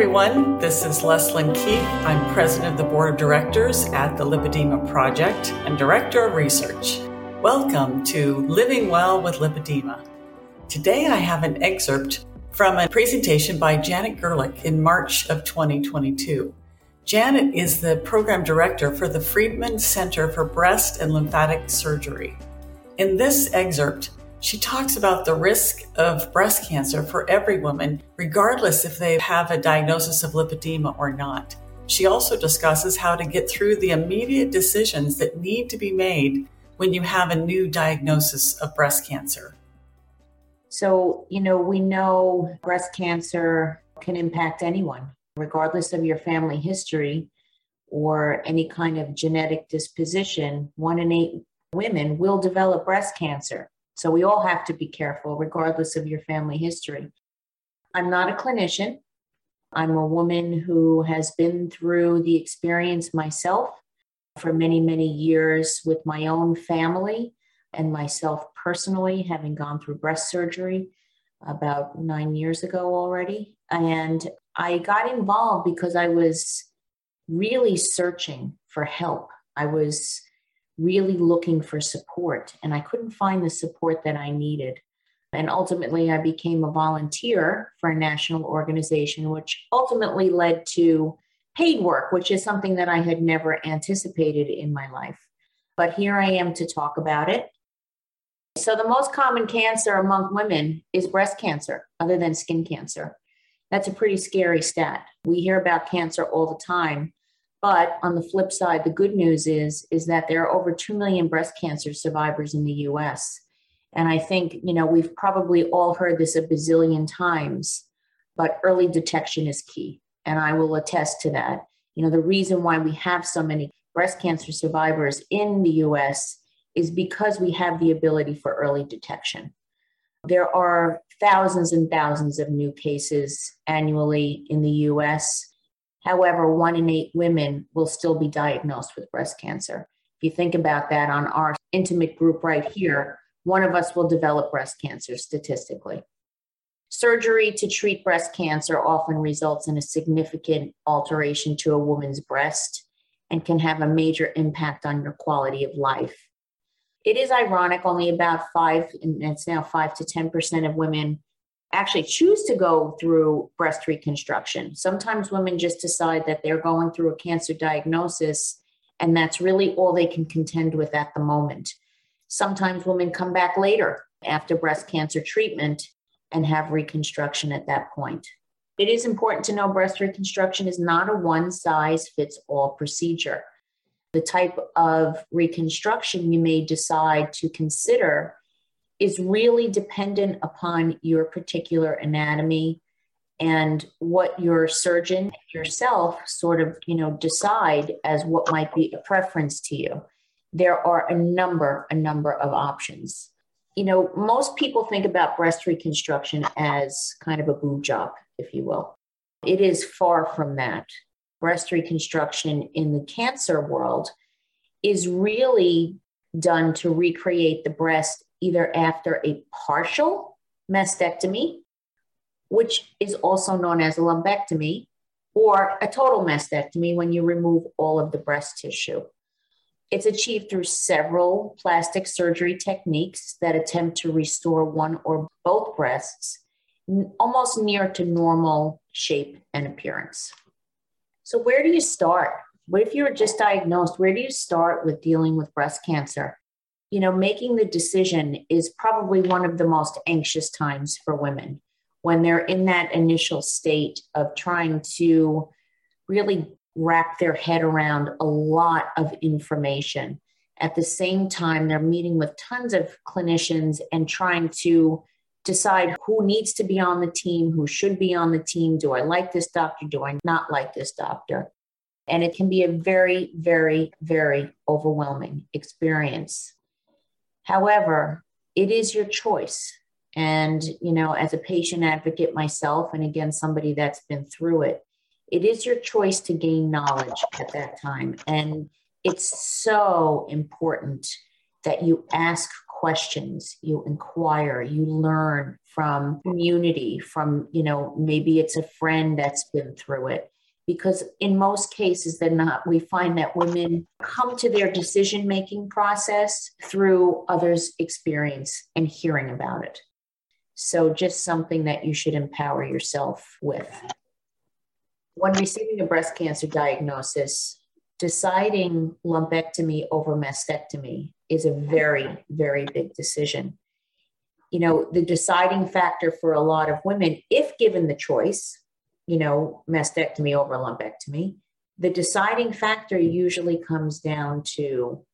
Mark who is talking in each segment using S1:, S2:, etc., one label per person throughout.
S1: everyone. This is Leslyn Keith. I'm president of the board of directors at the Lipedema Project and director of research. Welcome to Living Well with Lipedema. Today I have an excerpt from a presentation by Janet Gerlich in March of 2022. Janet is the program director for the Friedman Center for Breast and Lymphatic Surgery. In this excerpt, she talks about the risk of breast cancer for every woman, regardless if they have a diagnosis of lipedema or not. She also discusses how to get through the immediate decisions that need to be made when you have a new diagnosis of breast cancer.
S2: So, you know, we know breast cancer can impact anyone, regardless of your family history or any kind of genetic disposition. One in eight women will develop breast cancer. So we all have to be careful, regardless of your family history. I'm not a clinician. I'm a woman who has been through the experience myself for many, many years with my own family and myself personally, having gone through breast surgery about nine years ago already. And I got involved because I was really searching for help. I was really looking for support, and I couldn't find the support that I needed. And ultimately, I became a volunteer for a national organization, which ultimately led to paid work, which is something that I had never anticipated in my life. But here I am to talk about it. So, the most common cancer among women is breast cancer, other than skin cancer. That's a pretty scary stat. We hear about cancer all the time, but on the flip side, the good news is is that there are over 2 million breast cancer survivors in the US. And I think, you know, we've probably all heard this a bazillion times, but early detection is key. And I will attest to that. You know, the reason why we have so many breast cancer survivors in the US is because we have the ability for early detection. There are thousands and thousands of new cases annually in the US However, one in eight women will still be diagnosed with breast cancer. If you think about that on our intimate group right here, one of us will develop breast cancer statistically. Surgery to treat breast cancer often results in a significant alteration to a woman's breast and can have a major impact on your quality of life. It is ironic, only about five, and it's now five to 10% of women actually choose to go through breast reconstruction. Sometimes women just decide that they're going through a cancer diagnosis and that's really all they can contend with at the moment. Sometimes women come back later after breast cancer treatment and have reconstruction at that point. It is important to know breast reconstruction is not a one size fits all procedure. The type of reconstruction you may decide to consider is really dependent upon your particular anatomy and what your surgeon yourself sort of you know decide as what might be a preference to you. There are a number a number of options. You know most people think about breast reconstruction as kind of a boob job if you will. It is far from that. Breast reconstruction in the cancer world is really done to recreate the breast either after a partial mastectomy, which is also known as a lumpectomy, or a total mastectomy when you remove all of the breast tissue. It's achieved through several plastic surgery techniques that attempt to restore one or both breasts almost near to normal shape and appearance. So, where do you start? What if you're just diagnosed? Where do you start with dealing with breast cancer? You know, making the decision is probably one of the most anxious times for women when they're in that initial state of trying to really wrap their head around a lot of information. At the same time, they're meeting with tons of clinicians and trying to decide who needs to be on the team, who should be on the team. Do I like this doctor? Do I not like this doctor? And it can be a very, very, very overwhelming experience. However, it is your choice. And, you know, as a patient advocate myself, and again, somebody that's been through it, it is your choice to gain knowledge at that time. And it's so important that you ask questions, you inquire, you learn from community, from, you know, maybe it's a friend that's been through it. Because in most cases, than not, we find that women come to their decision making process through others' experience and hearing about it. So, just something that you should empower yourself with. When receiving a breast cancer diagnosis, deciding lumpectomy over mastectomy is a very, very big decision. You know, the deciding factor for a lot of women, if given the choice, you know, mastectomy over lumpectomy, the deciding factor usually comes down to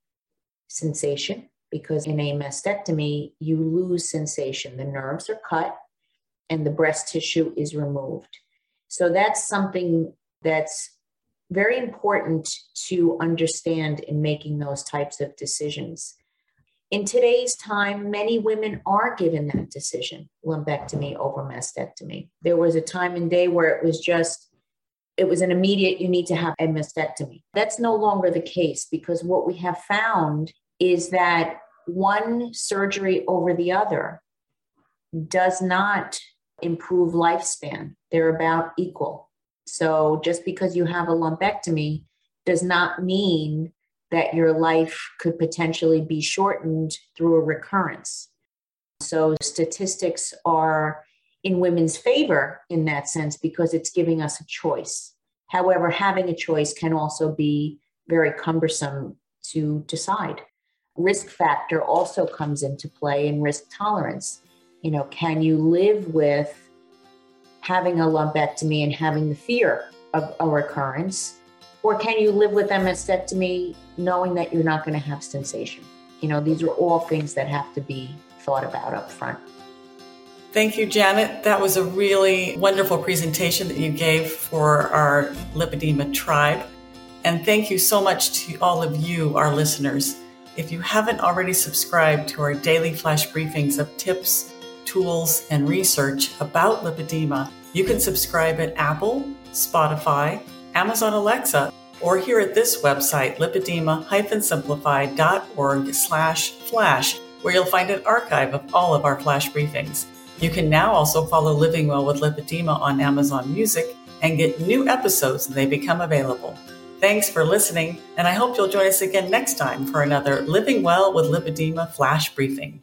S2: sensation, because in a mastectomy, you lose sensation. The nerves are cut and the breast tissue is removed. So that's something that's very important to understand in making those types of decisions. In today's time, many women are given that decision lumpectomy over mastectomy. There was a time and day where it was just, it was an immediate, you need to have a mastectomy. That's no longer the case because what we have found is that one surgery over the other does not improve lifespan, they're about equal. So just because you have a lumpectomy does not mean that your life could potentially be shortened through a recurrence. So statistics are in women's favor in that sense because it's giving us a choice. However, having a choice can also be very cumbersome to decide. Risk factor also comes into play in risk tolerance. You know, can you live with having a lumpectomy and having the fear of a recurrence? Or can you live with a mastectomy knowing that you're not going to have sensation? You know, these are all things that have to be thought about up front.
S1: Thank you, Janet. That was a really wonderful presentation that you gave for our lipedema tribe. And thank you so much to all of you, our listeners. If you haven't already subscribed to our daily flash briefings of tips, tools, and research about lipedema, you can subscribe at Apple, Spotify, Amazon Alexa, or here at this website, lipedema-simplified.org slash flash, where you'll find an archive of all of our flash briefings. You can now also follow Living Well with Lipedema on Amazon Music and get new episodes when they become available. Thanks for listening, and I hope you'll join us again next time for another Living Well with Lipedema flash briefing.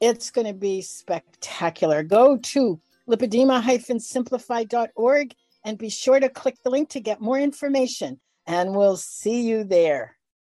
S3: It's going to be spectacular. Go to lipedema-simplified.org and be sure to click the link to get more information. And we'll see you there.